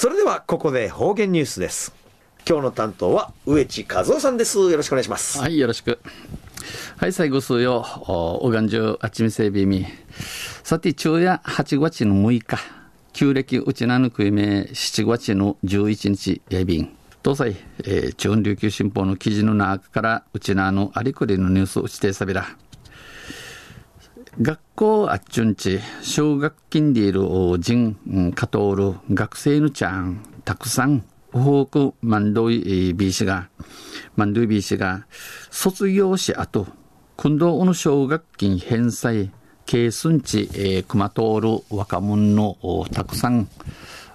それではここで方言ニュースです。今日の担当は植地和夫さんです。よろしくお願いします。はいよろしく。はい最後数よ。おがんじゅうあちみせびみ。さて昼夜8月の6日。旧暦うちなぬくいめ7月の11日やびん。東西、えー、中央琉球新報の記事の中からうちなのありくりのニュースをしてさびら。学校あっちゅんち、小学金でいる人、かとおる学生のちゃん、たくさん、多くマンドイビー氏が、マンドイビー氏が、卒業し後、今度の奨学金返済、計寸地、えー、熊通る若者のたくさん、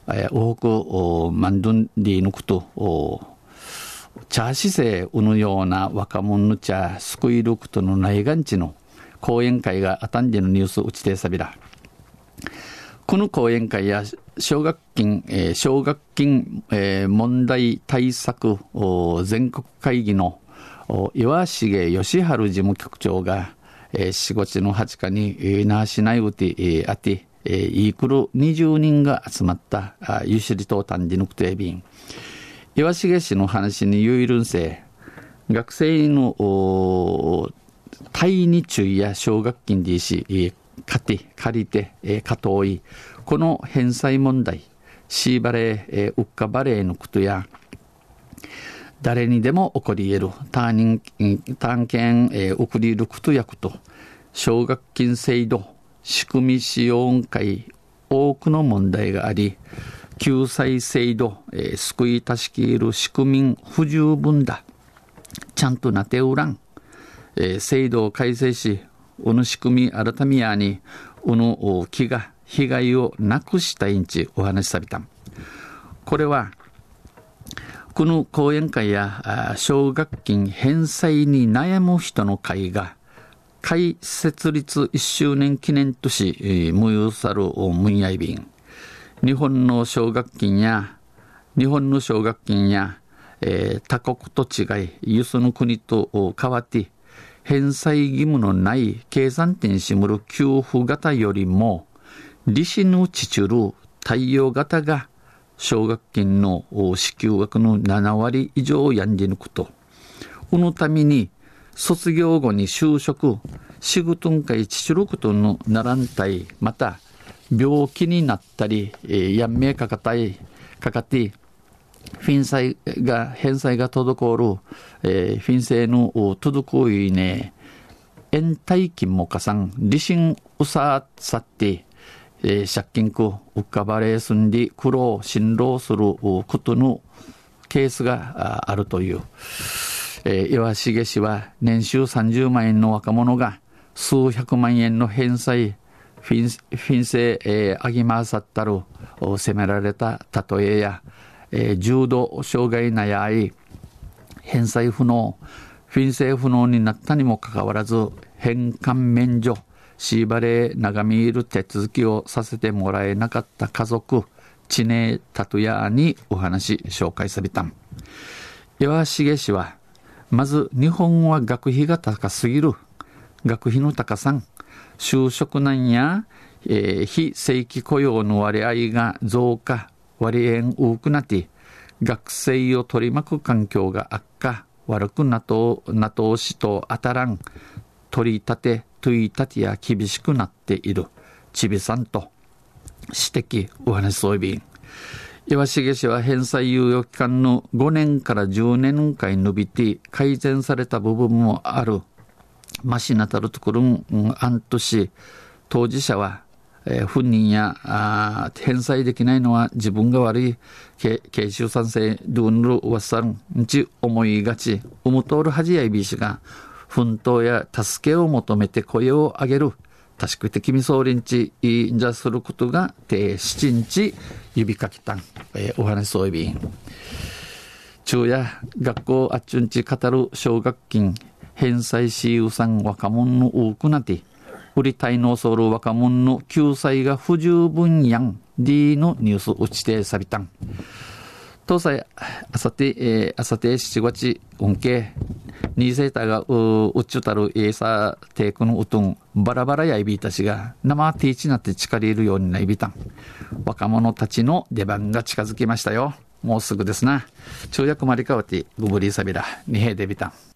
えー、多くマンドンディのこと、茶姿勢うぬような若者の茶、救いることのないがんちの、講演会があたんでのニュース打ちてさびら。この講演会や奨学金、えー、奨学金、えー、問題対策全国会議の岩重義治事務局長が、えー、4月の20日に、えー、那覇市内うて、えー、あて、えー、イークル20人が集まったゆしりと単じぬくとえびん。岩重氏の話にゆいるんせ、学生の対日中や奨学金でし、買って借りて、えー、加藤いこの返済問題シーバレー、えー、ウッカバレーのことや誰にでも起こり得る単人単件、えー、送りることやこと奨学金制度仕組み使用会多くの問題があり救済制度、えー、救い助ける仕組み不十分だ。ちゃんとなておらん。えー、制度を改正し、うぬ仕組み改めやに、うぬ木が被害をなくしたいんちお話しさびたん。これは、この講演会や奨学金返済に悩む人の会が、会設立1周年記念とし、えー、無有さるムンヤイビン。日本の奨学金や、日本の奨学金や、えー、他国と違い、輸出の国と変わって、返済義務のない計算点しむる給付型よりも、利子のちちる対応型が奨学金の支給額の7割以上をやんじ抜くと。このために、卒業後に就職、仕事んかいちちゅることのならんたい、また、病気になったり、えー、やんめかかたい、かかって、返済が、返済が滞る、えー、フィンセの滞いね、延滞金も加算、利心うささって、えー、借金く、うかばれすんで苦労、辛労することのケースがあるという。えー、岩重氏は年収30万円の若者が数百万円の返済、フィンフィンセ、えー、あぎまさったる、責められた例えや、えー、重度障害なやい、返済不能、フィン制不能になったにもかかわらず、返還免除、シーバレー長見いる手続きをさせてもらえなかった家族、知ネタトヤにお話紹介された。岩重氏は、まず日本は学費が高すぎる。学費の高さん、就職難や、えー、非正規雇用の割合が増加、割合多くなって、学生を取り巻く環境が悪化、悪くなと、なとしと当たらん、取り立て、問い立てや厳しくなっている、ちびさんと、指摘、お話そういびん。岩重氏は返済猶予期間の5年から10年間伸びて改善された部分もある。ましなたるところも、あんとし、当事者はえー、本人やあ返済できないのは自分が悪い慶州賛成ドゥンルワッサンち思いがちうむとおるはじやいびしが奮闘や助けを求めて声を上げる確か的み総連地いんじゃすることが定七日指かけたん、えー、お話そういびん。昼夜学校あっちゅんち語る奨学金返済しゆうさん若者の多くなって売り滞納する若者の救済が不十分やん。D のニュース打ちてさびたん。東西、あさて、えー、あさて7月、運慶、ニーセーターがう、うっちゅたるエーサーテイクのうとん、バラバラやいびたちが、生ティーチなって力入れるようにないびたん。若者たちの出番が近づきましたよ。もうすぐですな。昼夜まりかわて、ぐぶりさびら、にへでびたん。